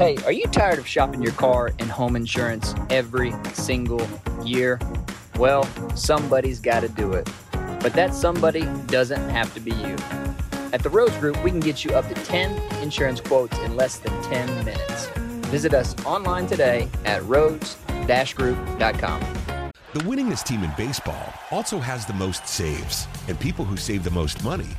Hey, are you tired of shopping your car and home insurance every single year? Well, somebody's got to do it. But that somebody doesn't have to be you. At the Rhoads Group, we can get you up to 10 insurance quotes in less than 10 minutes. Visit us online today at rhoads-group.com. The winningest team in baseball also has the most saves, and people who save the most money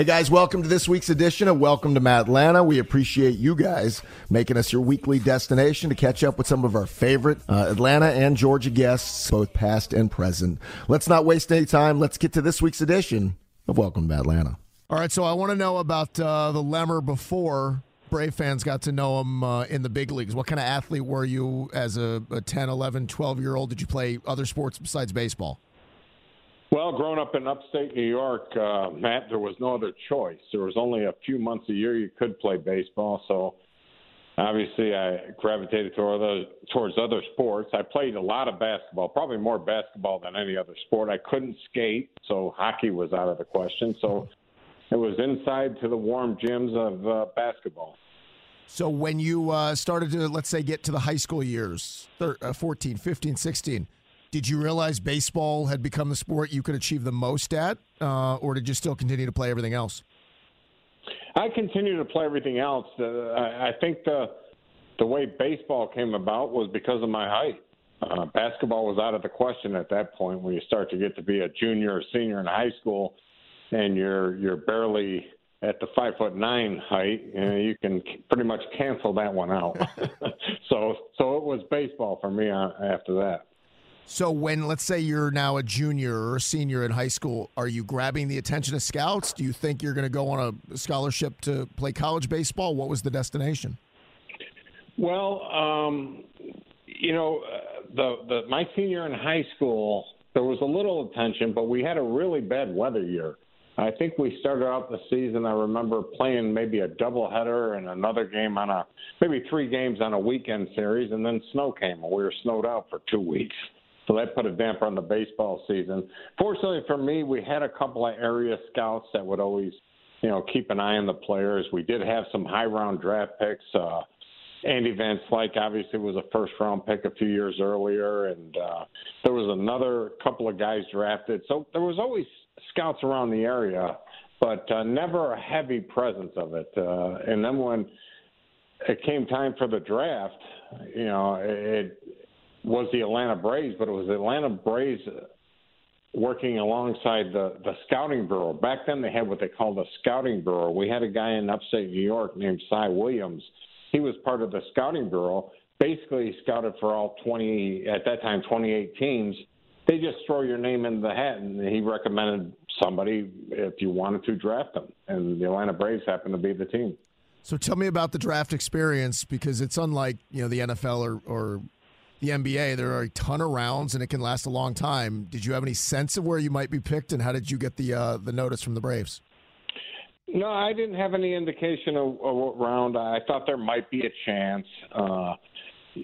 Hey guys, welcome to this week's edition of Welcome to Atlanta. We appreciate you guys making us your weekly destination to catch up with some of our favorite uh, Atlanta and Georgia guests, both past and present. Let's not waste any time. Let's get to this week's edition of Welcome to Atlanta. All right, so I want to know about uh, the Lemmer before Brave fans got to know him uh, in the big leagues. What kind of athlete were you as a, a 10, 11, 12 year old? Did you play other sports besides baseball? Well, growing up in upstate New York, uh, Matt, there was no other choice. There was only a few months a year you could play baseball, so obviously I gravitated toward other, towards other sports. I played a lot of basketball, probably more basketball than any other sport. I couldn't skate, so hockey was out of the question. So it was inside to the warm gyms of uh, basketball. So when you uh, started to, let's say, get to the high school years, 13, uh, 14, 15, 16, did you realize baseball had become the sport you could achieve the most at, uh, or did you still continue to play everything else? I continue to play everything else. Uh, I, I think the the way baseball came about was because of my height. Uh, basketball was out of the question at that point when you start to get to be a junior or senior in high school, and you're you're barely at the five foot nine height, you, know, you can pretty much cancel that one out. so so it was baseball for me uh, after that. So when let's say you're now a junior or a senior in high school, are you grabbing the attention of scouts? Do you think you're going to go on a scholarship to play college baseball? What was the destination? Well, um, you know, uh, the the my senior in high school, there was a little attention, but we had a really bad weather year. I think we started out the season. I remember playing maybe a doubleheader and another game on a maybe three games on a weekend series, and then snow came and we were snowed out for two weeks. So that put a damper on the baseball season. Fortunately for me, we had a couple of area scouts that would always, you know, keep an eye on the players. We did have some high round draft picks. Uh, Andy Van Slyke obviously was a first round pick a few years earlier, and uh, there was another couple of guys drafted. So there was always scouts around the area, but uh, never a heavy presence of it. Uh, and then when it came time for the draft, you know, it was the Atlanta Braves, but it was the Atlanta Braves working alongside the the scouting bureau. Back then, they had what they called a scouting bureau. We had a guy in upstate New York named Cy Williams. He was part of the scouting bureau. Basically, he scouted for all 20 at that time 28 teams. They just throw your name in the hat, and he recommended somebody if you wanted to draft them, and the Atlanta Braves happened to be the team. So tell me about the draft experience because it's unlike you know the NFL or, or the NBA, there are a ton of rounds and it can last a long time. Did you have any sense of where you might be picked, and how did you get the uh, the notice from the Braves? No, I didn't have any indication of, of what round. I thought there might be a chance. Uh,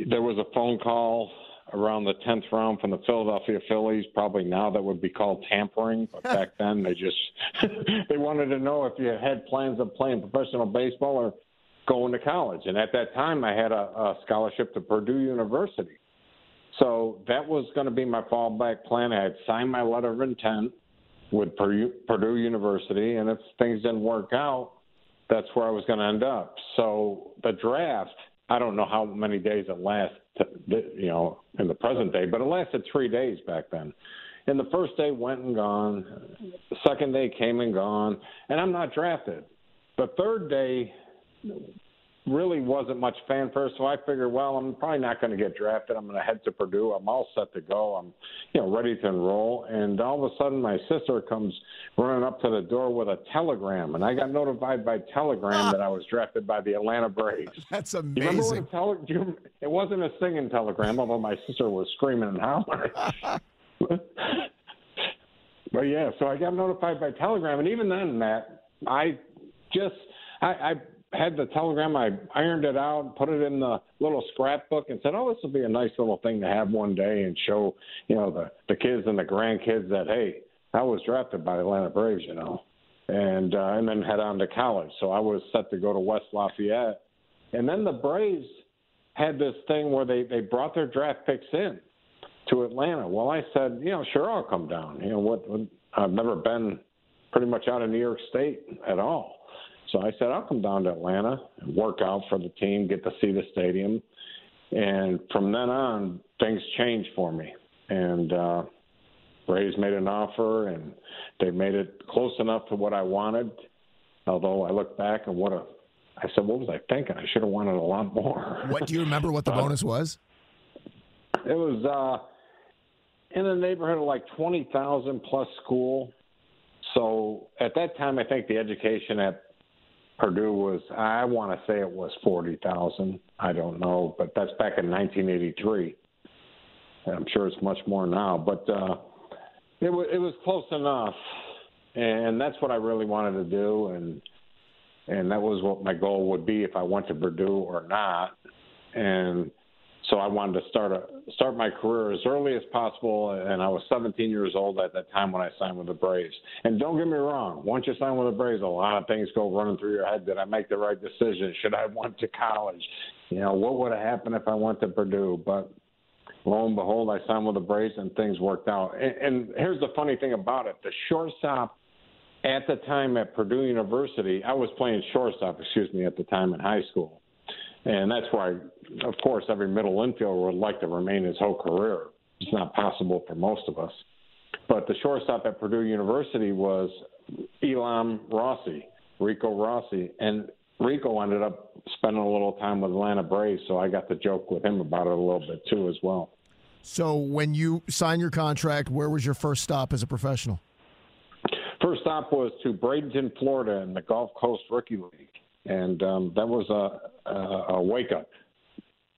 there was a phone call around the tenth round from the Philadelphia Phillies. Probably now that would be called tampering, but back then they just they wanted to know if you had plans of playing professional baseball or going to college. And at that time, I had a, a scholarship to Purdue University. So that was going to be my fallback plan. I had signed my letter of intent. with Purdue University, and if things didn't work out, that's where I was going to end up. So the draft, I don't know how many days it lasted, you know, in the present day, but it lasted three days back then. And the first day went and gone. Second day came and gone, and I'm not drafted. The third day really wasn't much fanfare, so I figured, well, I'm probably not going to get drafted. I'm going to head to Purdue. I'm all set to go. I'm, you know, ready to enroll. And all of a sudden, my sister comes running up to the door with a telegram, and I got notified by telegram that I was drafted by the Atlanta Braves. That's amazing. You remember what tele- you, it wasn't a singing telegram, although my sister was screaming and hollering. but yeah, so I got notified by telegram, and even then, Matt, I just I, I had the telegram. I ironed it out, put it in the little scrapbook, and said, "Oh, this will be a nice little thing to have one day and show, you know, the the kids and the grandkids that hey, I was drafted by the Atlanta Braves, you know." And uh, and then head on to college. So I was set to go to West Lafayette, and then the Braves had this thing where they they brought their draft picks in to Atlanta. Well, I said, you know, sure, I'll come down. You know, what, what I've never been pretty much out of New York State at all. So I said, I'll come down to Atlanta and work out for the team, get to see the stadium. And from then on, things changed for me. And uh, Braves made an offer, and they made it close enough to what I wanted. Although I look back and what a, I said, what was I thinking? I should have wanted a lot more. What do you remember? What the uh, bonus was? It was uh, in the neighborhood of like twenty thousand plus school. So at that time, I think the education at Purdue was, I want to say it was 40,000. I don't know, but that's back in 1983. I'm sure it's much more now, but uh, it, was it was close enough. And that's what I really wanted to do. And, and that was what my goal would be if I went to Purdue or not. And so I wanted to start a start my career as early as possible, and I was 17 years old at that time when I signed with the Braves. And don't get me wrong, once you sign with the Braves, a lot of things go running through your head. Did I make the right decision? Should I went to college? You know, what would have happened if I went to Purdue? But lo and behold, I signed with the Braves, and things worked out. And, and here's the funny thing about it: the shortstop at the time at Purdue University, I was playing shortstop, excuse me, at the time in high school and that's why, of course, every middle infielder would like to remain his whole career. It's not possible for most of us. But the shortstop at Purdue University was Elam Rossy, Rico Rossy, and Rico ended up spending a little time with Atlanta Braves, so I got to joke with him about it a little bit too as well. So when you signed your contract, where was your first stop as a professional? First stop was to Bradenton, Florida, in the Gulf Coast Rookie League and um, that was a, a, a wake up.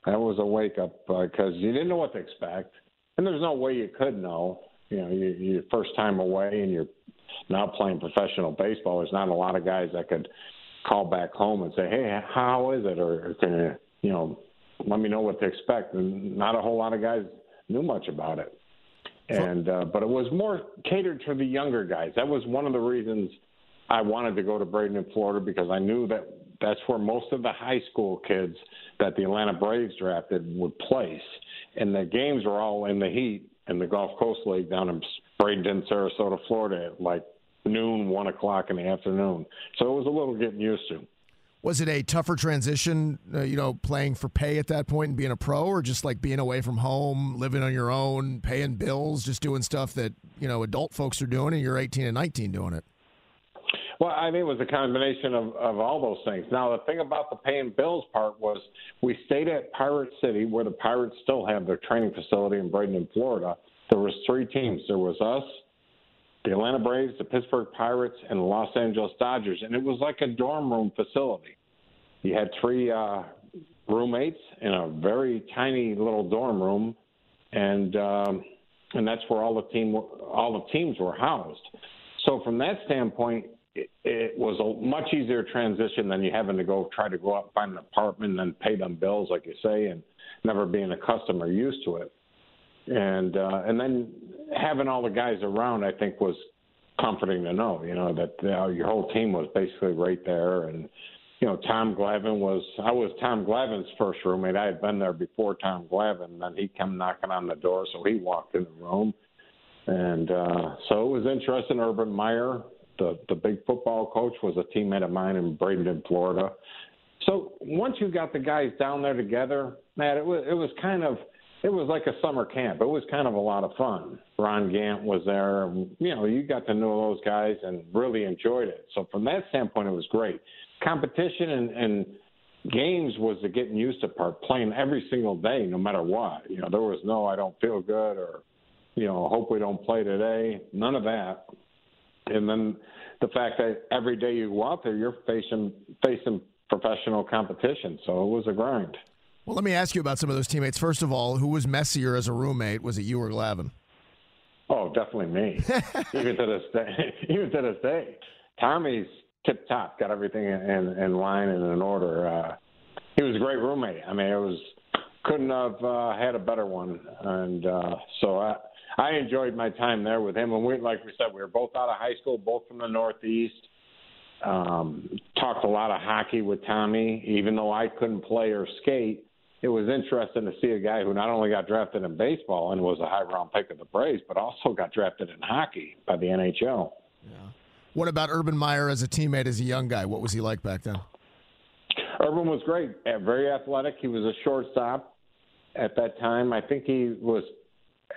That was a wake up because uh, you didn't know what to expect, and there's no way you could know. You know, you, your first time away, and you're now playing professional baseball. There's not a lot of guys that could call back home and say, "Hey, how is it?" or, or can you, you know, let me know what to expect. And not a whole lot of guys knew much about it. And uh, but it was more catered to the younger guys. That was one of the reasons I wanted to go to Bradenton, Florida, because I knew that that's where most of the high school kids that the Atlanta Braves drafted would place. And the games were all in the heat in the Gulf Coast League down in Bradenton, Sarasota, Florida at like noon, one o'clock in the afternoon. So it was a little getting used to. Was it a tougher transition, uh, you know, playing for pay at that point and being a pro, or just like being away from home, living on your own, paying bills, just doing stuff that, you know, adult folks are doing and you're 18 and 19 doing it? Well, I think it was a combination of, of all those things. Now, the thing about the paying bills part was we stayed at Pirate City, where the Pirates still have their training facility in Bradenton, Florida. There was three teams. There was us, the Atlanta Braves, the Pittsburgh Pirates, and the Los Angeles Dodgers, and it was like a dorm room facility. You had three uh, roommates in a very tiny little dorm room, and um, and that's where all the team all the teams were housed. So from that standpoint, it, was a much easier transition than you having to go try to go out find an apartment and pay them bills, like you say, and never being a customer used to it. And uh, and then having all the guys around, I think, was comforting to know. You know that uh, your whole team was basically right there, and you know Tom Glavine was. I was Tom Glavine's first roommate. I had been there before Tom Glavine, and then he came knocking on the door, so he walked in the room And uh, so it was interesting. Urban Meyer, the the big football coach, was a teammate of mine in Bradenton, Florida. So once you got the guys down there together, Matt, it was it was kind of it was like a summer camp. It was kind of a lot of fun. Ron Gant was there. You know, you got to know those guys and really enjoyed it. So from that standpoint, it was great. Competition and, and games was the getting used to part, playing every single day, no matter what. You know, there was no I don't feel good or you know hope we don't play today. None of that. And then the fact that every day you go out there, you're facing facing professional competition. So it was a grind. Well, let me ask you about some of those teammates. First of all, who was messier as a roommate? Was it you or Glavine? Oh, definitely me. even to this day, even to this day, Tommy's tip top, got everything in, in line and in order. Uh, he was a great roommate. I mean, it was couldn't have uh, had a better one, and uh, so I I enjoyed my time there with him. And we, like we said, we were both out of high school, both from the Northeast. Um, talked a lot of hockey with Tommy, even though I couldn't play or skate it was interesting to see a guy who not only got drafted in baseball and was a high round pick of the Braves, but also got drafted in hockey by the NHL. Yeah. What about Urban Meyer as a teammate as a young guy? What was he like back then? Urban was great, very athletic. He was a shortstop at that time. I think he was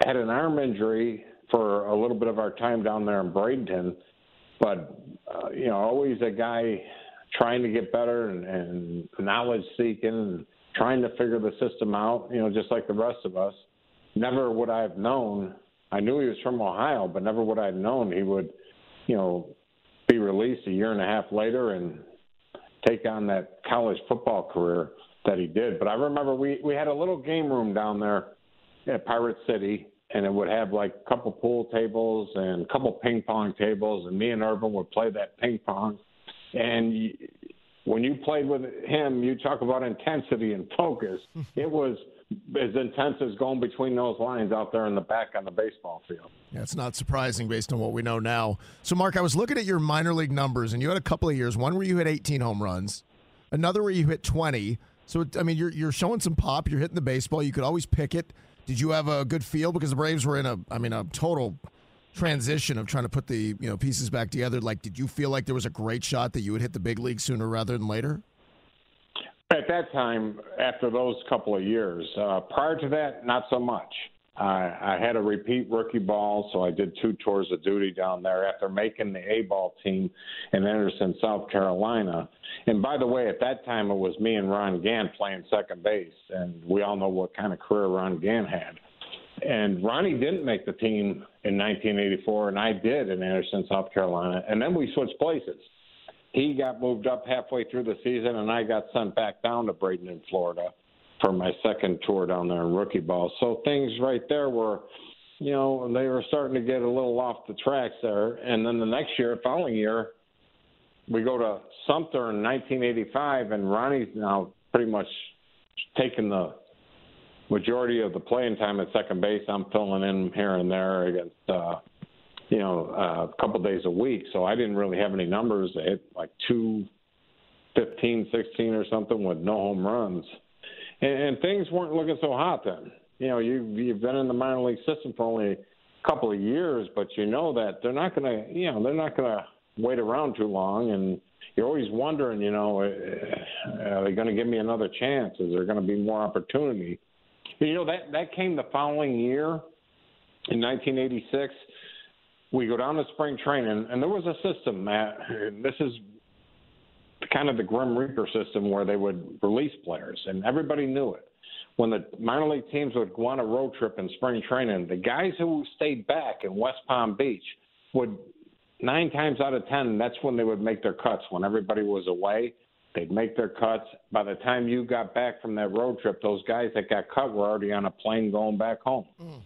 had an arm injury for a little bit of our time down there in Bradenton, but uh, you know, always a guy trying to get better and, and knowledge seeking and trying to figure the system out, you know, just like the rest of us. Never would I have known. I knew he was from Ohio, but never would I have known he would, you know, be released a year and a half later and take on that college football career that he did. But I remember we we had a little game room down there at Pirate City, and it would have like a couple pool tables and a couple ping pong tables, and me and Urban would play that ping pong. And when you played with him, you talk about intensity and focus. it was as intense as going between those lines out there in the back on the baseball field. Yeah, it's not surprising based on what we know now. So, Mark, I was looking at your minor league numbers, and you had a couple of years. One where you hit 18 home runs, another where you hit 20. So, I mean, you're you're showing some pop. You're hitting the baseball. You could always pick it. Did you have a good feel? Because the Braves were in a, I mean, a total transition of trying to put the you know pieces back together. Like did you feel like there was a great shot that you would hit the big league sooner rather than later? At that time after those couple of years uh, prior to that not so much I, I had a repeat rookie ball, so I did two tours of duty down there after making the A ball team in Anderson, South Carolina. And by the way, at that time it was me and Ron Gant playing second base, and we all know what kind of career Ron Gant had. And Ronnie didn't make the team in 1984, and I did in Anderson, South Carolina. And then we switched places. He got moved up halfway through the season, and I got sent back down to Bradenton, in Florida, for my second tour down there in rookie ball. So things right there were, you know, they were starting to get a little off the tracks there. And then the next year, following year, we go to Sumter in 1985, and Ronnie's now pretty much taking the majority of the playing time at second base, I'm filling in here and there against, uh, you know, uh, a couple days a week. So I didn't really have any numbers. I hit like two, 15, 16 or something with no home runs, and, and things weren't looking so hot then. You know, you you've been in the minor league system for only a couple of years, but you know that they're not going to, you know, they're not going to wait around too long, and you're always wondering, you know, uh, are they going to give me another chance? Is there going to be more opportunity? You know that that came the following year, in 1986. We go down to spring training, and there was a system, Matt. And this is kind of the Grim Reaper system where they would release players, and everybody knew it. When the minor league teams would go on a road trip in spring training, the guys who stayed back in West Palm Beach would nine times out of ten, that's when they would make their cuts when everybody was away. They'd make their cuts. By the time you got back from that road trip, those guys that got cut were already on a plane going back home. Mm.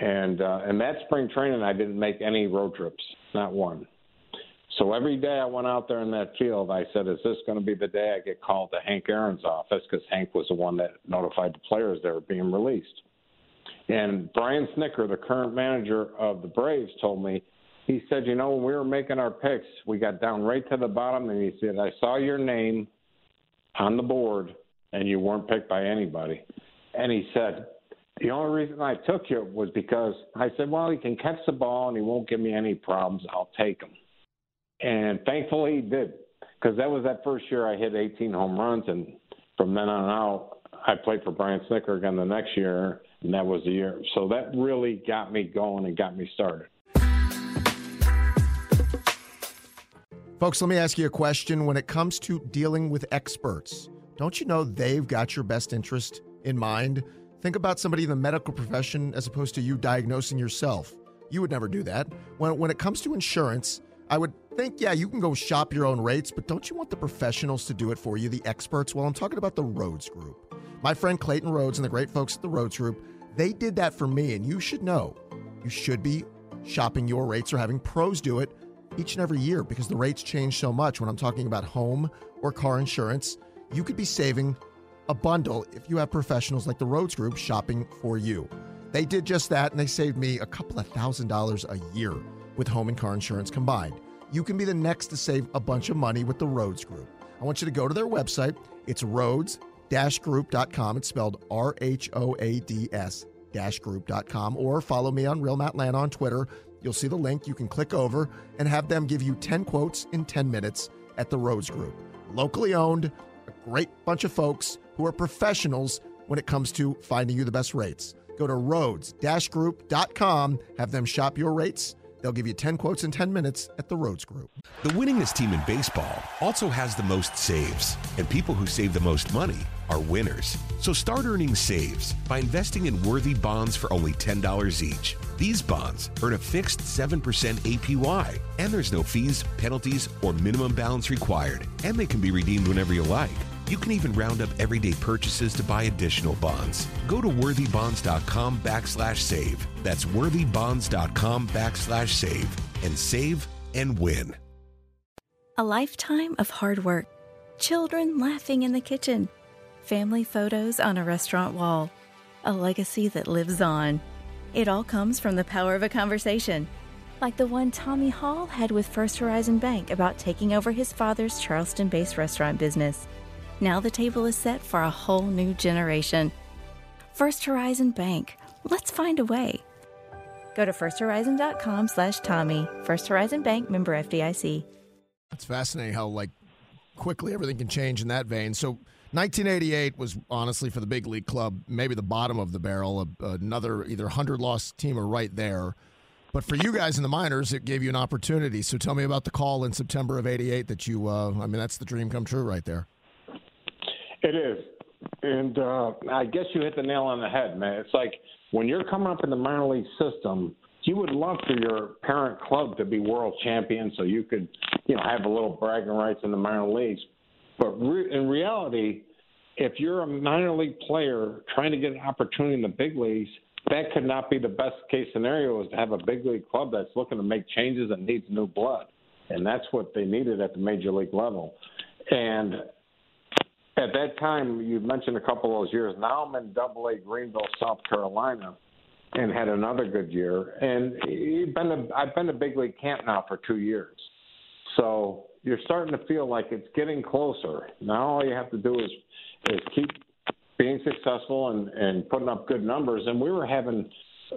And uh, and that spring training, I didn't make any road trips, not one. So every day I went out there in that field, I said, "Is this going to be the day I get called to Hank Aaron's office?" Because Hank was the one that notified the players they were being released. And Brian Snitker, the current manager of the Braves, told me he said, you know, when we were making our picks, we got down right to the bottom, and he said, I saw your name on the board, and you weren't picked by anybody. And he said, the only reason I took you was because I said, well, he can catch the ball and he won't give me any problems. I'll take him. And thankfully he did, because that was that first year I hit 18 home runs. And from then on out, I played for Brian Snitker again the next year, and that was the year. So that really got me going and got me started. Folks, let me ask you a question. When it comes to dealing with experts, don't you know they've got your best interest in mind? Think about somebody in the medical profession as opposed to you diagnosing yourself. You would never do that. When, when it comes to insurance, I would think, yeah, you can go shop your own rates, but don't you want the professionals to do it for you, the experts? Well, I'm talking about the Rhoads Group. My friend Clayton Rhoads and the great folks at the Rhoads Group, they did that for me, and you should know you should be shopping your rates or having pros do it each and every year because the rates change so much. When I'm talking about home or car insurance, you could be saving a bundle if you have professionals like the Rhoads Group shopping for you. They did just that and they saved me a couple of thousand dollars a year with home and car insurance combined. You can be the next to save a bunch of money with the Rhoads Group. I want you to go to their website. It's rhoads group.com. It's spelled R H O A D S group.com or follow me on Real Matt Lana on Twitter. You'll see the link. You can click over and have them give you 10 quotes in 10 minutes at the Rhoads Group. Locally owned, a great bunch of folks who are professionals when it comes to finding you the best rates. Go to rhoads-group.com, have them shop your rates. They'll give you 10 quotes in 10 minutes at the Rhoads Group. The winningest team in baseball also has the most saves, and people who save the most money are winners. So start earning saves by investing in worthy bonds for only $10 each. These bonds earn a fixed 7% APY, and there's no fees, penalties, or minimum balance required, and they can be redeemed whenever you like. You can even round up everyday purchases to buy additional bonds. Go to worthybonds.com backslash save. That's worthybonds.com backslash save and save and win. A lifetime of hard work, children laughing in the kitchen, family photos on a restaurant wall, a legacy that lives on. It all comes from the power of a conversation. Like the one Tommy Hall had with First Horizon Bank about taking over his father's Charleston based restaurant business. Now the table is set for a whole new generation. First Horizon Bank. Let's find a way. Go to firsthorizon.com slash Tommy. First Horizon Bank member FDIC. It's fascinating how like quickly everything can change in that vein. So 1988 was honestly for the big league club maybe the bottom of the barrel. Another either 100 loss team or right there. But for you guys in the minors, it gave you an opportunity. So tell me about the call in September of '88 that you. Uh, I mean, that's the dream come true right there. It is. And uh, I guess you hit the nail on the head, man. It's like when you're coming up in the minor league system, you would love for your parent club to be world champion so you could, you know, have a little bragging rights in the minor leagues. But re- in reality, if you're a minor league player trying to get an opportunity in the big leagues, that could not be the best case scenario is to have a big league club that's looking to make changes and needs new blood. And that's what they needed at the major league level. And at that time, you mentioned a couple of those years. Now I'm in Double A Greenville, South Carolina, and had another good year. And you've been a, I've been to big league camp now for two years, so you're starting to feel like it's getting closer. Now all you have to do is is keep being successful and and putting up good numbers. And we were having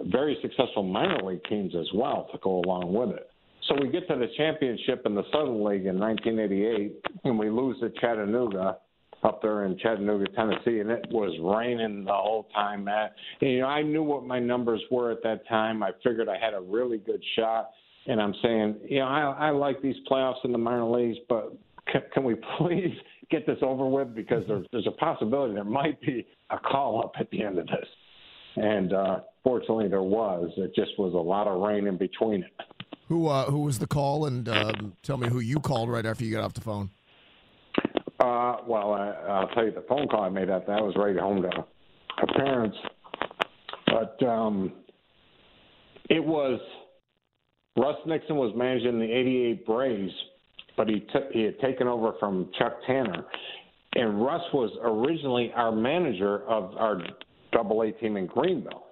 very successful minor league teams as well to go along with it. So we get to the championship in the Southern League in 1988, and we lose to Chattanooga up there in Chattanooga, Tennessee, and it was raining the whole time. Matt, and, you know, I knew what my numbers were at that time. I figured I had a really good shot, and I'm saying, you know, I, I like these playoffs in the minor leagues, but can, can we please get this over with? Because there's, there's a possibility there might be a call up at the end of this, and uh, fortunately there was. It just was a lot of rain in between it. Who uh, who was the call? And um, tell me who you called right after you got off the phone. Uh, well, I, I'll tell you the phone call I made after that was right home to her parents. But um, it was Russ Nixon was managing the '88 Braves, but he took he had taken over from Chuck Tanner, and Russ was originally our manager of our Double A team in Greenville.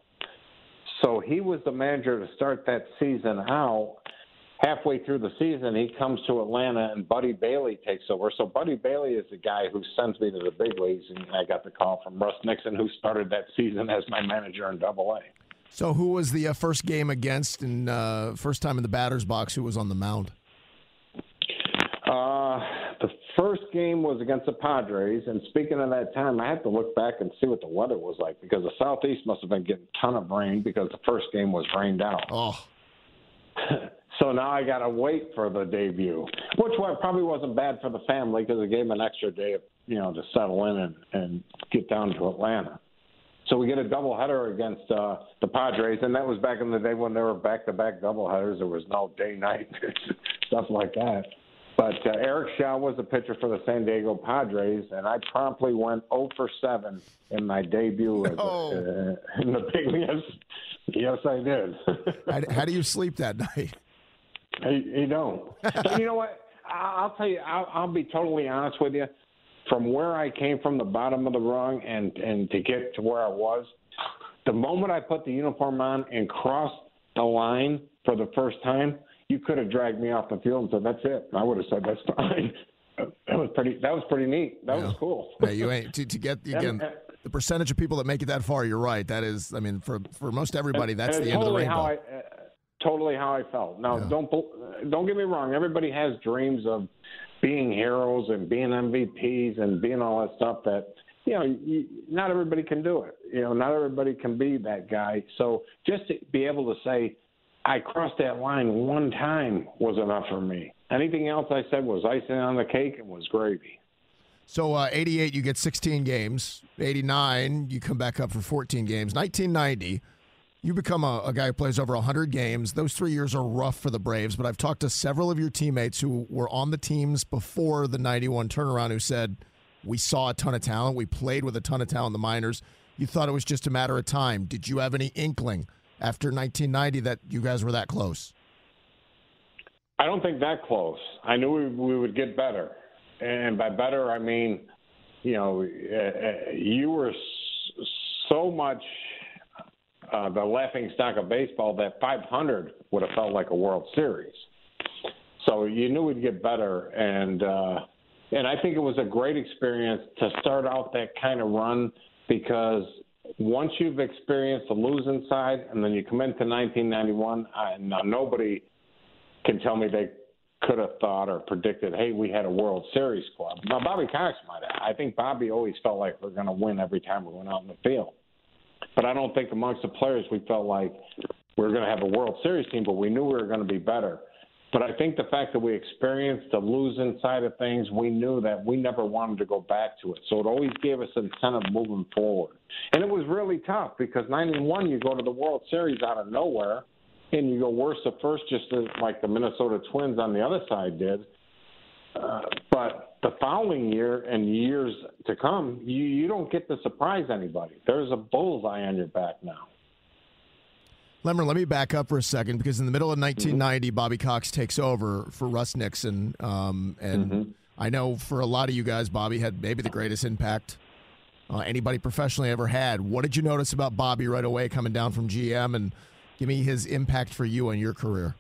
So he was the manager to start that season out, halfway through the season, he comes to Atlanta and Buddy Bailey takes over. So Buddy Bailey is the guy who sends me to the big leagues, and I got the call from Russ Nixon, who started that season as my manager in Double A. So, who was the uh, first game against and uh, first time in the batter's box? Who was on the mound? Uh, the first game was against the Padres, and speaking of that time, I have to look back and see what the weather was like because the southeast must have been getting a ton of rain because the first game was rained out. Oh. so now I got to wait for the debut, which probably wasn't bad for the family because it gave them an extra day, you know, to settle in and, and get down to Atlanta. So we get a doubleheader against uh, the Padres, and that was back in the day when there were back-to-back doubleheaders. There was no day-night stuff like that. But uh, Eric Show was the pitcher for the San Diego Padres, and I promptly went 0 for 7 in my debut no. uh, in the big yes, yes, I did. how, how, do you sleep that night? You, don't. but you know what? I'll tell you. I'll, I'll be totally honest with you. From where I came from, the bottom of the rung, and and to get to where I was, the moment I put the uniform on and crossed the line for the first time, you could have dragged me off the field and said, "That's it." I would have said, "That's fine." That was pretty. That was pretty neat. That yeah. was cool. Yeah, you ain't to, to get again. The percentage of people that make it that far, you're right. That is, I mean, for for most everybody, that's the totally end of the rainbow. How I, totally how I felt. Now, yeah. don't don't get me wrong. Everybody has dreams of being heroes and being MVPs and being all that stuff. That you know, you, not everybody can do it. You know, not everybody can be that guy. So just to be able to say, I crossed that line one time was enough for me. Anything else I said was icing on the cake and was gravy. So, uh, 88, you get 16 games. 89, you come back up for 14 games. 1990, you become a, a, guy who plays over 100 games. Those three years are rough for the Braves, but I've talked to several of your teammates who were on the teams before the 91 turnaround who said, We saw a ton of talent. We played with a ton of talent in the minors. You thought it was just a matter of time. Did you have any inkling after 1990 that you guys were that close? I don't think that close. I knew we, we would get better, and by better I mean, you know, uh, uh you were so much uh, the laughing stock of baseball that 500 would have felt like a World Series. So you knew we'd get better, and uh, and I think it was a great experience to start out that kind of run because once you've experienced the losing side and then you come into 1991, I, now nobody can tell me they could have thought or predicted, hey, we had a World Series club. Now, Bobby Cox might have. I think Bobby always felt like we're going to win every time we went out in the field. But I don't think amongst the players we felt like we were going to have a World Series team, but we knew we were going to be better. But I think the fact that we experienced the losing side of things, we knew that we never wanted to go back to it. So it always gave us incentive moving forward. And it was really tough because 91, you go to the World Series out of nowhere, and you go worse at first, just like the Minnesota Twins on the other side did. Uh, but the following year and years to come, you, you don't get to surprise anybody. There's a bullseye on your back now. Lemmer, let me back up for a second because in the middle of 1990, mm-hmm. Bobby Cox takes over for Russ Nixon. Um, and mm-hmm. I know for a lot of you guys, Bobby had maybe the greatest impact uh, anybody professionally ever had. What did you notice about Bobby right away coming down from GM and give me his impact for you and your career?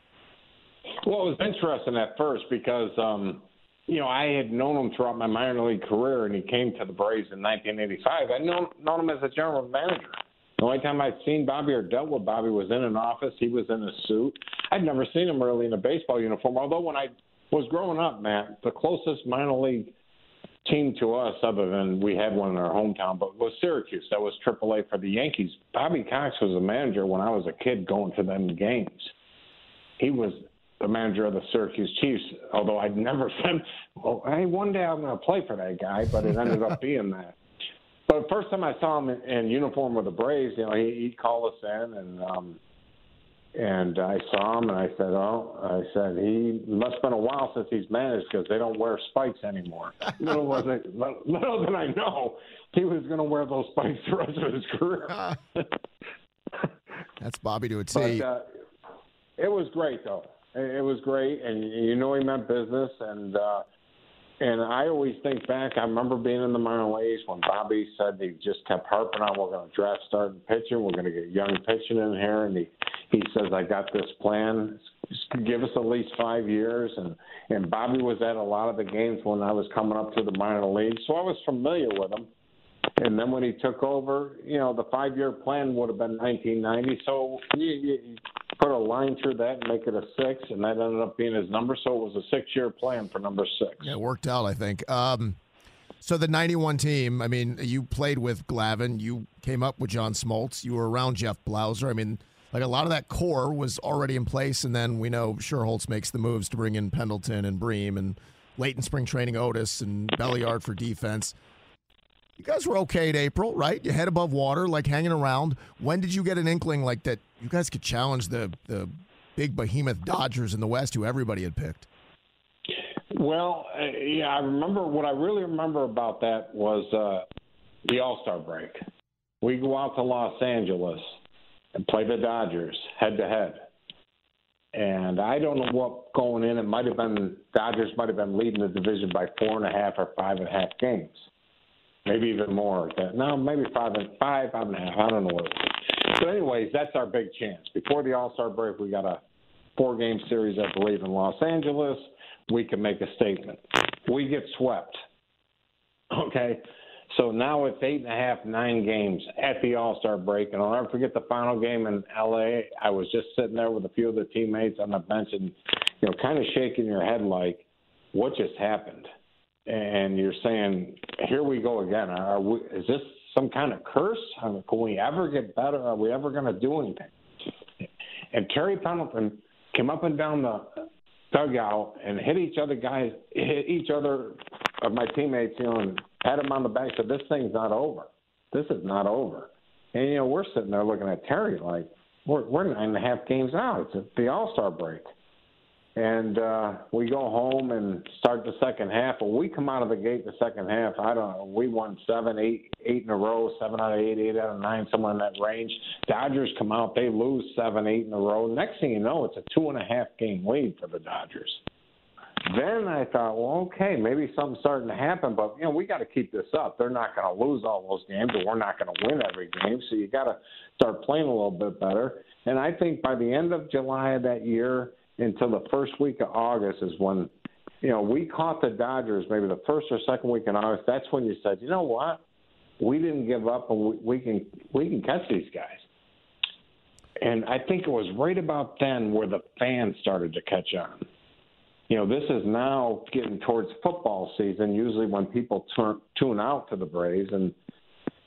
Well, it was interesting at first because, um, you know, I had known him throughout my minor league career, and he came to the Braves in 1985. I'd known, known him as a general manager. The only time I'd seen Bobby or dealt with Bobby was in an office. He was in a suit. I'd never seen him really in a baseball uniform. Although when I was growing up, Matt, the closest minor league team to us, other than we had one in our hometown, but was Syracuse. That was AAA for the Yankees. Bobby Cox was a manager when I was a kid going to them games. He was the manager of the Syracuse Chiefs, although I'd never said, well, hey, one day I'm going to play for that guy, but it ended up being that. But first time I saw him in, in uniform with the Braves, you know, he, he'd call us in, and um, and I saw him, and I said, "Oh," I said, "He must have been a while since he's managed because they don't wear spikes anymore." little was it, little did I know he was going to wear those spikes the rest of his career. That's Bobby to a T. But, uh, it was great, though. It was great, and you know he meant business, and uh, and I always think back. I remember being in the minor leagues when Bobby said he just kept harping on, "We're going to draft starting pitching. We're going to get young pitching in here," and he he says, "I got this plan. Give us at least five years." And and Bobby was at a lot of the games when I was coming up to the minor leagues, so I was familiar with him. And then when he took over, you know, the five-year plan would have been 1990. So you, you put a line through that and make it a six, and that ended up being his number. So it was a six-year plan for number six. Yeah, it worked out, I think. Um, so the 91 team, I mean, you played with Glavine. You came up with John Smoltz. You were around Jeff Blauser. I mean, like a lot of that core was already in place, and then we know Schuerholz makes the moves to bring in Pendleton and Bream and late in spring training Otis and Belliard for defense. You guys were okay in April, right? You head above water, like hanging around. When did you get an inkling like that you guys could challenge the the big behemoth Dodgers in the West, who everybody had picked? Well, uh, yeah, I remember what I really remember about that was uh, the All Star break. We go out to Los Angeles and play the Dodgers head to head. And I don't know what going in. It might have been Dodgers might have been leading the division by four and a half or five and a half games maybe even more. No, maybe five and five, five and a half. I don't know what. It is. So, anyways, that's our big chance. Before the All Star break, we got a four game series, I believe, in Los Angeles. We can make a statement. We get swept. Okay. So now it's eight and a half, nine games at the All Star break. And I'll never forget the final game in LA. I was just sitting there with a few of the teammates on the bench and, you know, kind of shaking your head like, what just happened? and you're saying, "Here we go again. Are we, is this some kind of curse? I mean, can we ever get better? Are we ever going to do anything?" And Terry Pendleton came up and down the dugout and hit each other guys, hit each other of my teammates, you know, and pat him on the back. Said, "This thing's not over. This is not over." And you know, we're sitting there looking at Terry like, "We're we're nine and a half games out. It's the All Star break." And uh, we go home and start the second half. When we come out of the gate the second half, I don't know. We won seven, eight, eight in a row, seven out of eight, eight out of nine, somewhere in that range. Dodgers come out, they lose seven, eight in a row. Next thing you know, it's a two and a half game lead for the Dodgers. Then I thought, well, okay, maybe something's starting to happen, but you know, we got to keep this up. They're not going to lose all those games, and we're not going to win every game. So you got to start playing a little bit better. And I think by the end of July of that year, until the first week of August is when, you know, we caught the Dodgers maybe the first or second week in August. That's when you said, you know what, we didn't give up, and we, we can we can catch these guys. And I think it was right about then where the fans started to catch on. You know, this is now getting towards football season. Usually, when people turn, tune out to the Braves, and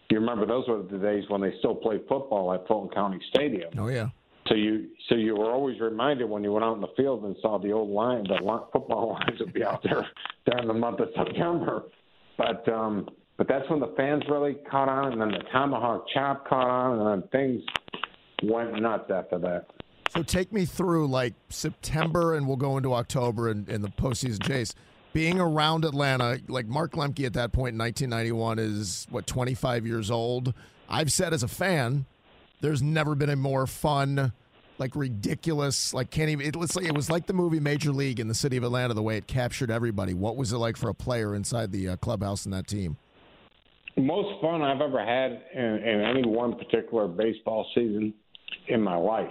you remember those were the days when they still played football at Fulton County Stadium. Oh yeah. So you so you were always reminded when you went out in the field and saw the old line, the football lines would be out there during the month of September. But um, but that's when the fans really caught on, and then the tomahawk chop caught on, and then things went nuts after that. So take me through like September, and we'll go into October and, and the postseason chase. Being around Atlanta, like Mark Lemke at that point in 1991 is what 25 years old. I've said as a fan, there's never been a more fun, like ridiculous, like can't even. It, let's say it was like the movie Major League in the city of Atlanta, the way it captured everybody. What was it like for a player inside the uh, clubhouse in that team? Most fun I've ever had in, in any one particular baseball season in my life,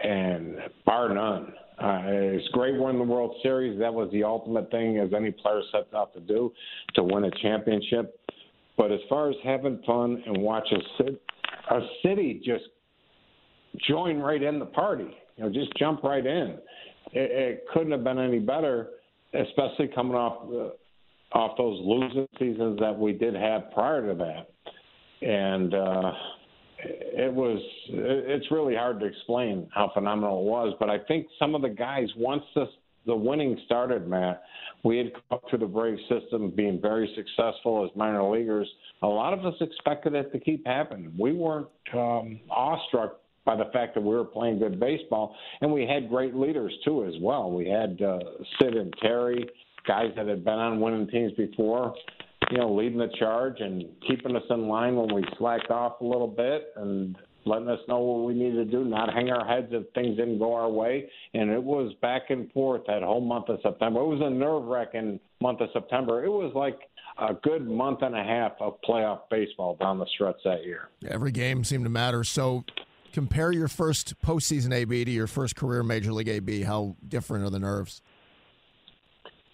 and bar none. Uh, it's great winning the World Series. That was the ultimate thing, as any player sets out to do, to win a championship. But as far as having fun and watching a, a city just join right in the party. You know, just jump right in. It, it couldn't have been any better, especially coming off uh, off those losing seasons that we did have prior to that. And uh, it was it's really hard to explain how phenomenal it was. But I think some of the guys once this the winning started, Matt, we had come up through the Brave system being very successful as minor leaguers. A lot of us expected it to keep happening. We weren't um, awestruck by the fact that we were playing good baseball, and we had great leaders too as well. We had uh, Sid and Terry, guys that had been on winning teams before, you know, leading the charge and keeping us in line when we slacked off a little bit, and letting us know what we needed to do, not hang our heads if things didn't go our way. And it was back and forth that whole month of September. It was a nerve wracking month of September. It was like a good month and a half of playoff baseball down the stretch that year. Every game seemed to matter. So Compare your first postseason AB to your first career Major League AB. How different are the nerves?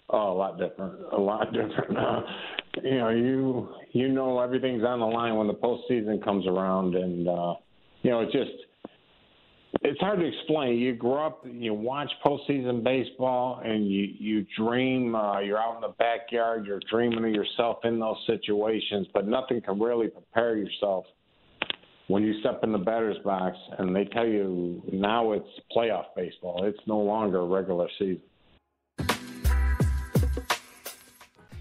Oh, a lot different. A lot different. Uh, you know, you you know everything's on the line when the postseason comes around, and uh, you know it just it's hard to explain. You grow up, you watch postseason baseball, and you you dream. Uh, you're out in the backyard. You're dreaming of yourself in those situations, but nothing can really prepare yourself when you step in the batter's box and they tell you now it's playoff baseball. It's no longer regular season.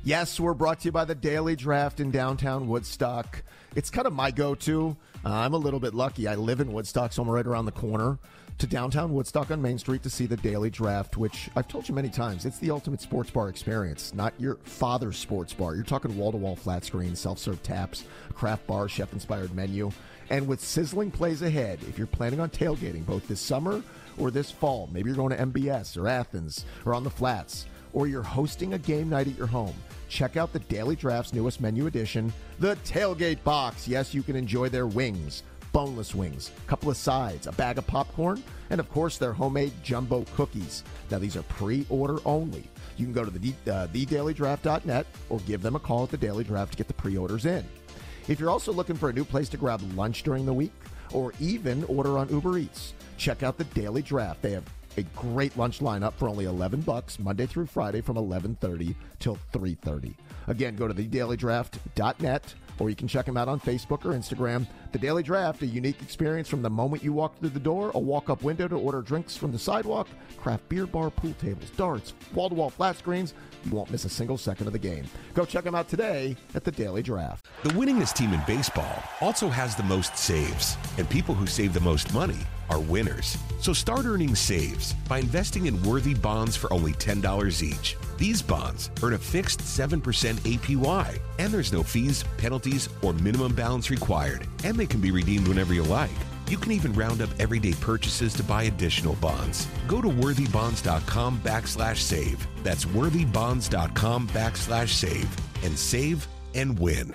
Yes, we're brought to you by the Daily Draft in downtown Woodstock. It's kind of my go to. Uh, I'm a little bit lucky. I live in Woodstock, so I'm right around the corner to downtown Woodstock on Main Street to see the Daily Draft, which I've told you many times, it's the ultimate sports bar experience, not your father's sports bar. You're talking wall to wall flat screen, self serve taps, craft bar, chef inspired menu. And with sizzling plays ahead, if you're planning on tailgating both this summer or this fall, maybe you're going to MBS or Athens or on the flats, or you're hosting a game night at your home check out the Daily Draft's newest menu addition, the Tailgate Box. Yes, you can enjoy their wings, boneless wings, a couple of sides, a bag of popcorn, and of course their homemade jumbo cookies. Now these are pre-order only. You can go to the uh, thedailydraft.net or give them a call at the Daily Draft to get the pre-orders in. If you're also looking for a new place to grab lunch during the week or even order on Uber Eats, check out the Daily Draft. They have a great lunch lineup for only 11 bucks Monday through Friday from 11:30 till 3:30. Again, go to thedailydraft.net or you can check them out on Facebook or Instagram. The Daily Draft, a unique experience from the moment you walk through the door, a walk-up window to order drinks from the sidewalk, craft beer bar, pool tables, darts, wall-to-wall flat screens. You won't miss a single second of the game. Go check them out today at the Daily Draft. The winningest team in baseball also has the most saves, and people who save the most money are winners. So start earning saves by investing in worthy bonds for only $10 each. These bonds earn a fixed 7% APY, and there's no fees, penalties, or minimum balance required, they can be redeemed whenever you like. You can even round up everyday purchases to buy additional bonds. Go to worthybonds.com backslash save. That's worthybonds.com backslash save and save and win.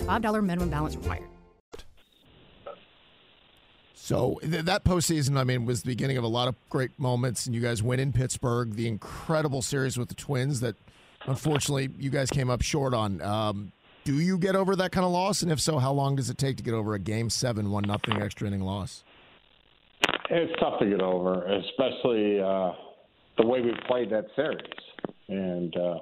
$5 minimum balance required. So th- that postseason, I mean, was the beginning of a lot of great moments, and you guys win in Pittsburgh. The incredible series with the Twins that, unfortunately, you guys came up short on. Um, do you get over that kind of loss, and if so, how long does it take to get over a Game Seven, one nothing extra inning loss? It's tough to get over, especially uh, the way we played that series, and uh,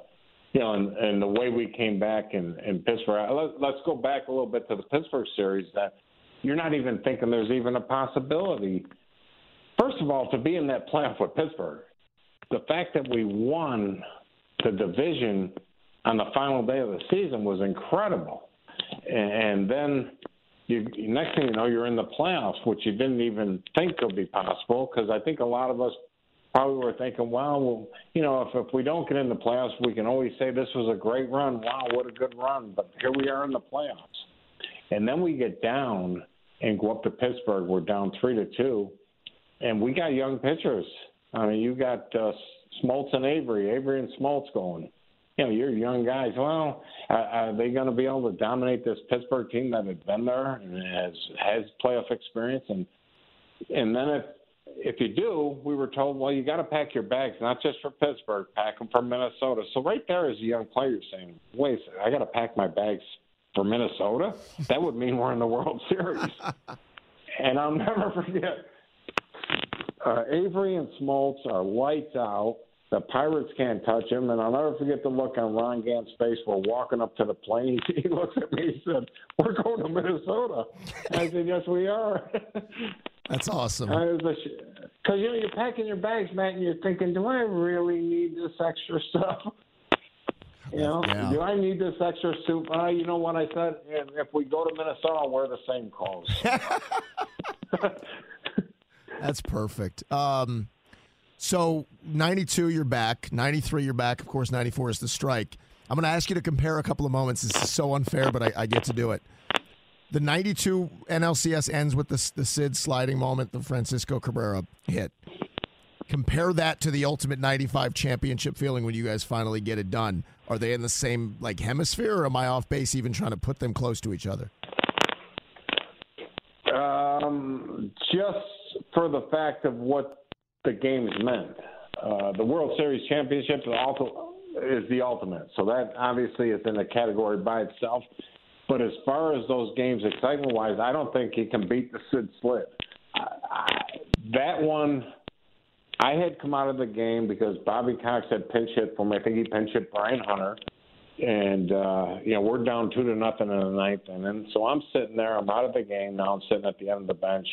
you know, and, and the way we came back in, in Pittsburgh. Let, let's go back a little bit to the Pittsburgh series. That you're not even thinking there's even a possibility. First of all, to be in that playoff with Pittsburgh, the fact that we won the division on the final day of the season was incredible. And and then you next thing you know, you're in the playoffs, which you didn't even think could be possible. Because I think a lot of us probably were thinking, "Wow, well, you know, if if we don't get in the playoffs, we can always say this was a great run. Wow, what a good run!" But here we are in the playoffs, and then we get down and go up to Pittsburgh. We're down three to two, and we got young pitchers. I mean, you got uh, Smoltz and Avery, Avery and Smoltz going you know, you're young guys. Well, are they going to be able to dominate this Pittsburgh team that has been there and has has playoff experience? And and then if if you do, we were told, well, you got to pack your bags, not just for Pittsburgh, pack them for Minnesota. So right there is a young player, saying, wait, I got to pack my bags for Minnesota. That would mean we're in the World Series. and I'll never forget. Uh, Avery and Smoltz are lights out the Pirates can't touch him. And I'll never forget the look on Ron Gant's face. We're walking up to the plane. He looks at me and said, We're going to Minnesota. I said, Yes, we are. That's awesome. Because, you know, you're packing your bags, Matt, and you're thinking, Do I really need this extra stuff? You know, yeah. do I need this extra soup? Uh, you know what I said? If we go to Minnesota, I'll wear the same clothes. That's perfect. Um, so 92, you're back. 93, you're back. Of course, 94 is the strike. I'm going to ask you to compare a couple of moments. This is so unfair, but I, I get to do it. The 92 NLCS ends with the, the Sid sliding moment, the Francisco Cabrera hit. Compare that to the ultimate 95 championship feeling when you guys finally get it done. Are they in the same like hemisphere or am I off base even trying to put them close to each other? Um, just for the fact of what the game has meant. Uh, the World Series championship also is the ultimate, so that obviously is in a category by itself. But as far as those games, excitement wise, I don't think he can beat the Sid Slip. I, I, that one, I had come out of the game because Bobby Cox had pinch hit for me. I think he pinch hit Brian Hunter. And, uh, you know, we're down two to nothing in the ninth. And then so I'm sitting there. I'm out of the game. Now I'm sitting at the end of the bench.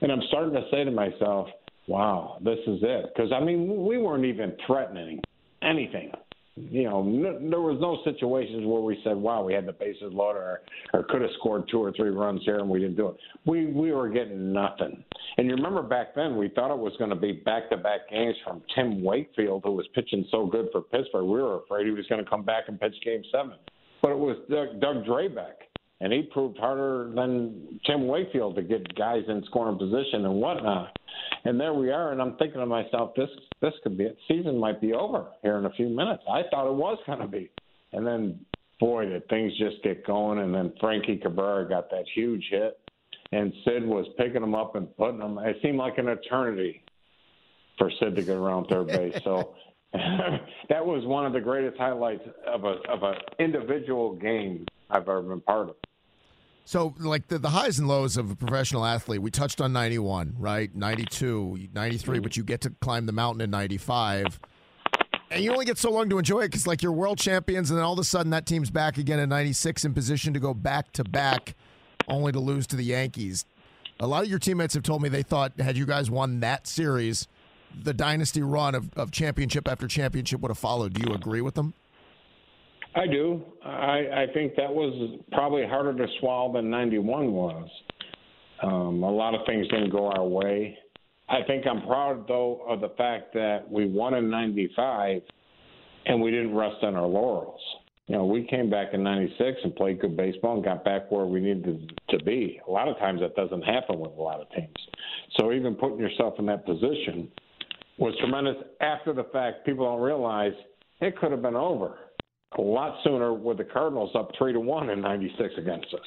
And I'm starting to say to myself, wow, this is it. Because, I mean, we weren't even threatening anything you know, no, there was no situations where we said, "Wow, we had the bases loaded," or, or could have scored two or three runs here and we didn't do it. We we were getting nothing. And you remember back then, we thought it was going to be back-to-back games from Tim Wakefield, who was pitching so good for Pittsburgh. We were afraid he was going to come back and pitch Game Seven, but it was Doug, Doug and he proved harder than Tim Wakefield to get guys in scoring position and whatnot. And there we are, and I'm thinking to myself, this this could be it. Season might be over here in a few minutes. I thought it was going to be, and then boy, did things just get going. And then Frankie Cabrera got that huge hit, and Sid was picking them up and putting them. It seemed like an eternity for Sid to get around third base. So. that was one of the greatest highlights of a of an individual game I've ever been part of. So, like the, the highs and lows of a professional athlete, we touched on 91, right? 92, 93, but you get to climb the mountain in 95. And you only get so long to enjoy it because, like, you're world champions, and then all of a sudden that team's back again in 96 in position to go back to back, only to lose to the Yankees. A lot of your teammates have told me they thought, had you guys won that series, the dynasty run of, of championship after championship would have followed. Do you agree with them? I do. I, I think that was probably harder to swallow than 91 was. Um, a lot of things didn't go our way. I think I'm proud, though, of the fact that we won in 95 and we didn't rest on our laurels. You know, we came back in 96 and played good baseball and got back where we needed to be. A lot of times that doesn't happen with a lot of teams. So even putting yourself in that position was tremendous. After the fact, people don't realize it could have been over a lot sooner with the Cardinals up three to one in '96 against us.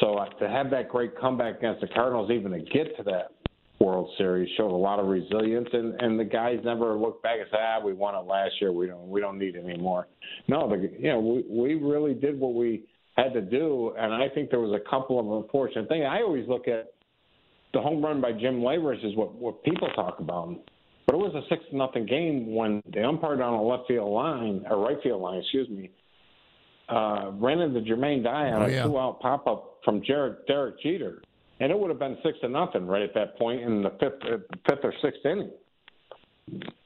So uh, to have that great comeback against the Cardinals, even to get to that World Series, showed a lot of resilience, and and the guys never looked back and said, "Ah, we won it last year. We don't we don't need it anymore." No, the, you know, we we really did what we had to do, and I think there was a couple of unfortunate things. I always look at the home run by Jim Leyritz is what what people talk about. But it was a six to nothing game when the umpire down the left field line or right field line, excuse me, uh, ran into Jermaine Dye on oh, yeah. a two out pop up from Jared, Derek Jeter, and it would have been six to nothing right at that point in the fifth, uh, fifth or sixth inning.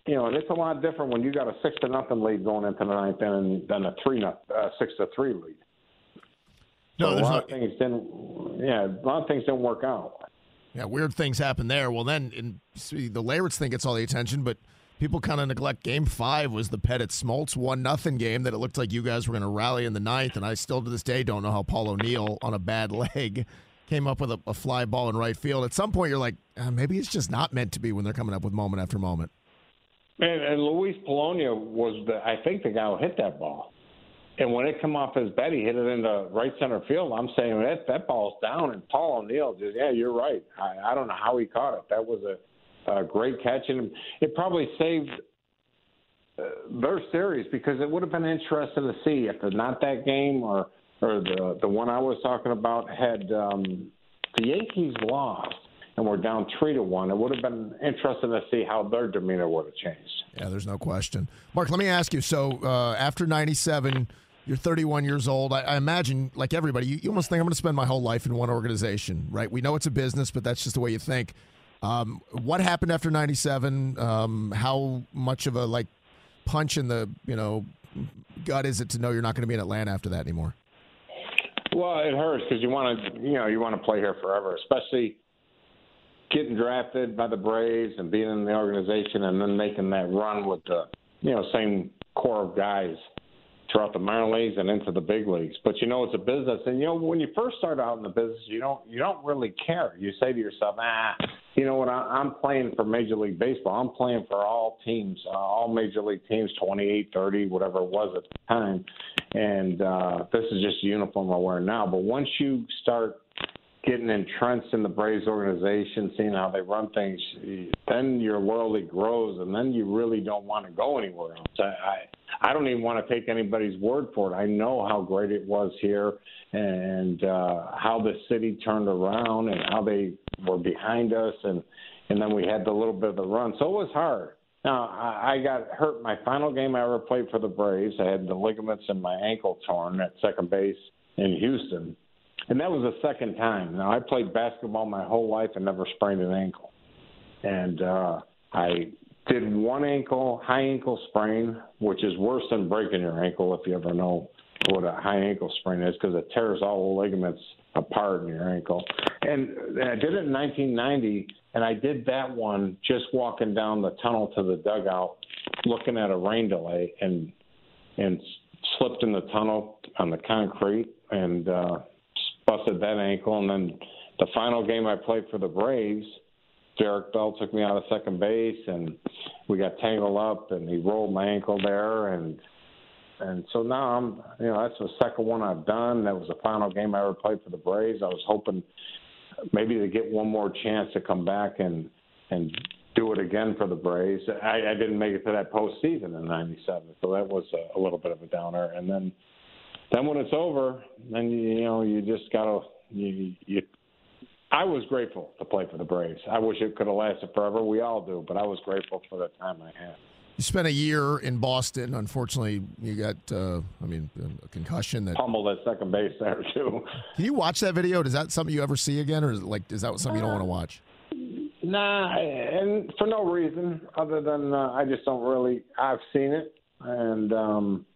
You know, it's a lot different when you got a six to nothing lead going into the ninth inning than a three not, uh, six to three lead. No, so a lot no... of things didn't. Yeah, a lot of things didn't work out. Yeah, weird things happen there. Well, then in, see, the Leyritz thing gets all the attention, but people kind of neglect Game Five was the Pettitte Smoltz one nothing game that it looked like you guys were going to rally in the ninth, and I still to this day don't know how Paul O'Neill on a bad leg came up with a, a fly ball in right field. At some point, you're like, uh, maybe it's just not meant to be when they're coming up with moment after moment. And, and Luis Polonia was the, I think, the guy who hit that ball. And when it come off his bat, he hit it into right center field. I'm saying that that ball's down, and Paul O'Neill just yeah, you're right. I, I don't know how he caught it. That was a, a great catch, and it probably saved uh, their series because it would have been interesting to see if not that game or or the the one I was talking about had um, the Yankees lost and we're down three to one. It would have been interesting to see how their demeanor would have changed. Yeah, there's no question. Mark, let me ask you. So uh, after '97 you're 31 years old. I, I imagine, like everybody, you, you almost think I'm going to spend my whole life in one organization, right? We know it's a business, but that's just the way you think. Um, what happened after 97? Um, how much of a like punch in the you know gut is it to know you're not going to be in Atlanta after that anymore? Well, it hurts because you want to, you know, you want to play here forever, especially getting drafted by the Braves and being in the organization and then making that run with the you know same core of guys throughout the minor leagues and into the big leagues. But you know, it's a business, and you know, when you first start out in the business, you don't you don't really care. You say to yourself, ah, you know what? I'm playing for Major League Baseball. I'm playing for all teams, uh, all Major League teams, 28, 30, whatever it was at the time, and uh, this is just a uniform I wear now. But once you start getting entrenched in the Braves organization, seeing how they run things, then your loyalty grows, and then you really don't want to go anywhere else. I, I I don't even want to take anybody's word for it. I know how great it was here, and uh, how the city turned around, and how they were behind us, and and then we had the little bit of the run. So it was hard. Now I, I got hurt my final game I ever played for the Braves. I had the ligaments in my ankle torn at second base in Houston and that was the second time. Now I played basketball my whole life and never sprained an ankle, and uh, I did one ankle high ankle sprain, which is worse than breaking your ankle if you ever know what a high ankle sprain is because it tears all the ligaments apart in your ankle. And I did it in 1990, and I did that one just walking down the tunnel to the dugout, looking at a rain delay, and and slipped in the tunnel on the concrete and uh, busted that ankle, and then the final game I played for the Braves, Derek Bell took me out of second base, and we got tangled up, and he rolled my ankle there, and and so now I'm, you know, that's the second one I've done. That was the final game I ever played for the Braves. I was hoping maybe to get one more chance to come back and and do it again for the Braves. I, I didn't make it to that postseason in '97, so that was a, a little bit of a downer. And then then when it's over, then you, know you just gotta you, you. I was grateful to play for the Braves. I wish it could have lasted forever. We all do, but I was grateful for the time I had. You spent a year in Boston. Unfortunately, you got, uh, I mean, a concussion that pummeled at second base there too. Can you watch that video? Is that something you ever see again, or is like is that something you don't want to watch? Nah, and for no reason other than uh, I just don't really. I've seen it, and um,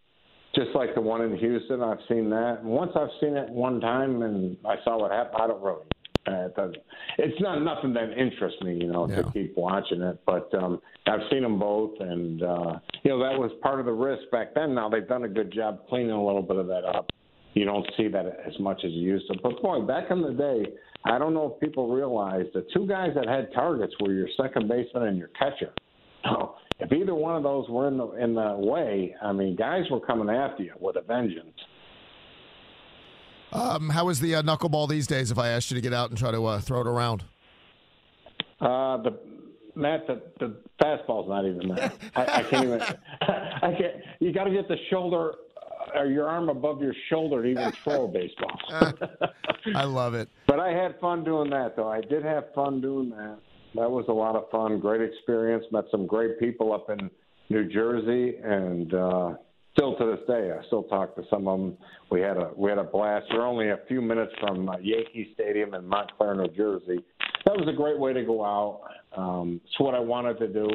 just like the one in Houston. I've seen that. And once I've seen it one time and I saw what happened, I don't really. Uh, it doesn't, it's not nothing that interests me, you know, to keep watching it. But um, I've seen them both, and uh, you know that was part of the risk back then. Now they've done a good job cleaning a little bit of that up. You don't see that as much as you used to. But boy, back in the day, I don't know if people realize the two guys that had targets were your second baseman and your catcher. if either one of those were in the in the way, I mean, guys were coming after you with a vengeance. Um, how is the uh, knuckleball these days? If I asked you to get out and try to uh, throw it around, uh, the Matt, the, the fastball's not even there. I, I can't even. I can't. You got to get the shoulder or your arm above your shoulder to even throw a baseball. I love it. But I had fun doing that, though. I did have fun doing that that was a lot of fun. Great experience. Met some great people up in New Jersey, and uh, still to this day, I still talk to some of them. We had a we had a blast. We're only a few minutes from uh, Yankee Stadium in Montclair, New Jersey. That was a great way to go out. Um, it's what I wanted to do,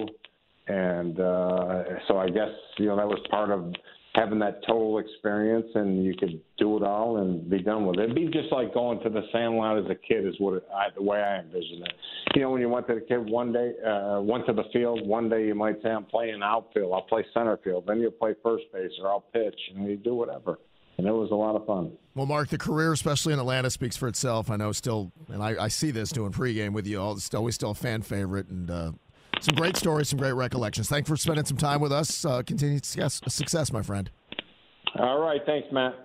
and uh, so I guess you know that was part of having that total experience and you could do it all and be done with it. It'd be just like going to the sandlot as a kid is what I, the way I envision it. You know, when you went to the kid one day, uh, went to the field, one day you might say, I'm playing outfield, I'll play center field. Then you'll play first base or I'll pitch and you do whatever. And it was a lot of fun. Well, Mark, the career, especially in Atlanta, speaks for itself. I know still, and I, I see this doing pregame with you. All, it's always still a fan favorite, and uh, some great stories, some great recollections. Thanks for spending some time with us. Uh, continued success, success, my friend. All right. Thanks, Matt.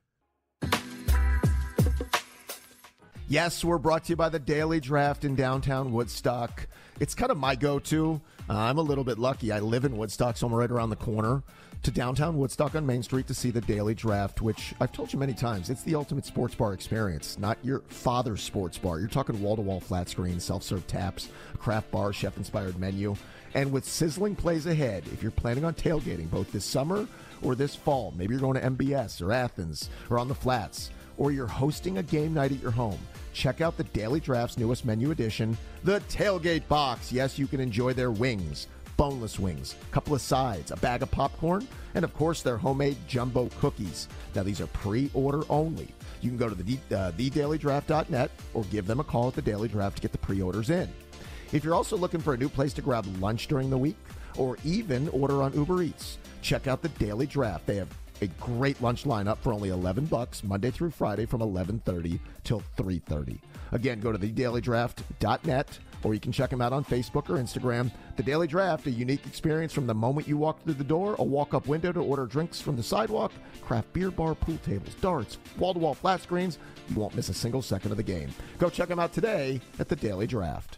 Yes, we're brought to you by the Daily Draft in downtown Woodstock. It's kind of my go to. Uh, I'm a little bit lucky. I live in Woodstock, so I'm right around the corner to downtown Woodstock on Main Street to see the Daily Draft, which I've told you many times, it's the ultimate sports bar experience, not your father's sports bar. You're talking wall to wall flat screen, self serve taps, craft bar, chef inspired menu. And with sizzling plays ahead, if you're planning on tailgating both this summer or this fall. Maybe you're going to MBS or Athens or on the flats, or you're hosting a game night at your home. Check out the Daily Draft's newest menu addition, the Tailgate Box. Yes, you can enjoy their wings, boneless wings, a couple of sides, a bag of popcorn, and of course their homemade jumbo cookies. Now, these are pre order only. You can go to the, uh, thedailydraft.net or give them a call at the Daily Draft to get the pre orders in. If you're also looking for a new place to grab lunch during the week or even order on Uber Eats, check out the Daily Draft. They have a great lunch lineup for only 11 bucks Monday through Friday from 11:30 till 3:30. Again, go to thedailydraft.net or you can check them out on Facebook or Instagram. The Daily Draft, a unique experience from the moment you walk through the door, a walk-up window to order drinks from the sidewalk, craft beer bar, pool tables, darts, wall-to-wall flat screens. You won't miss a single second of the game. Go check them out today at the Daily Draft.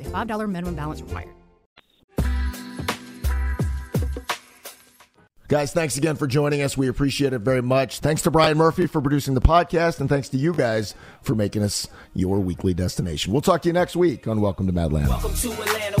a $5 minimum balance required. Guys, thanks again for joining us. We appreciate it very much. Thanks to Brian Murphy for producing the podcast, and thanks to you guys for making us your weekly destination. We'll talk to you next week on Welcome to Madland. Welcome to Atlanta where the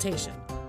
consultation.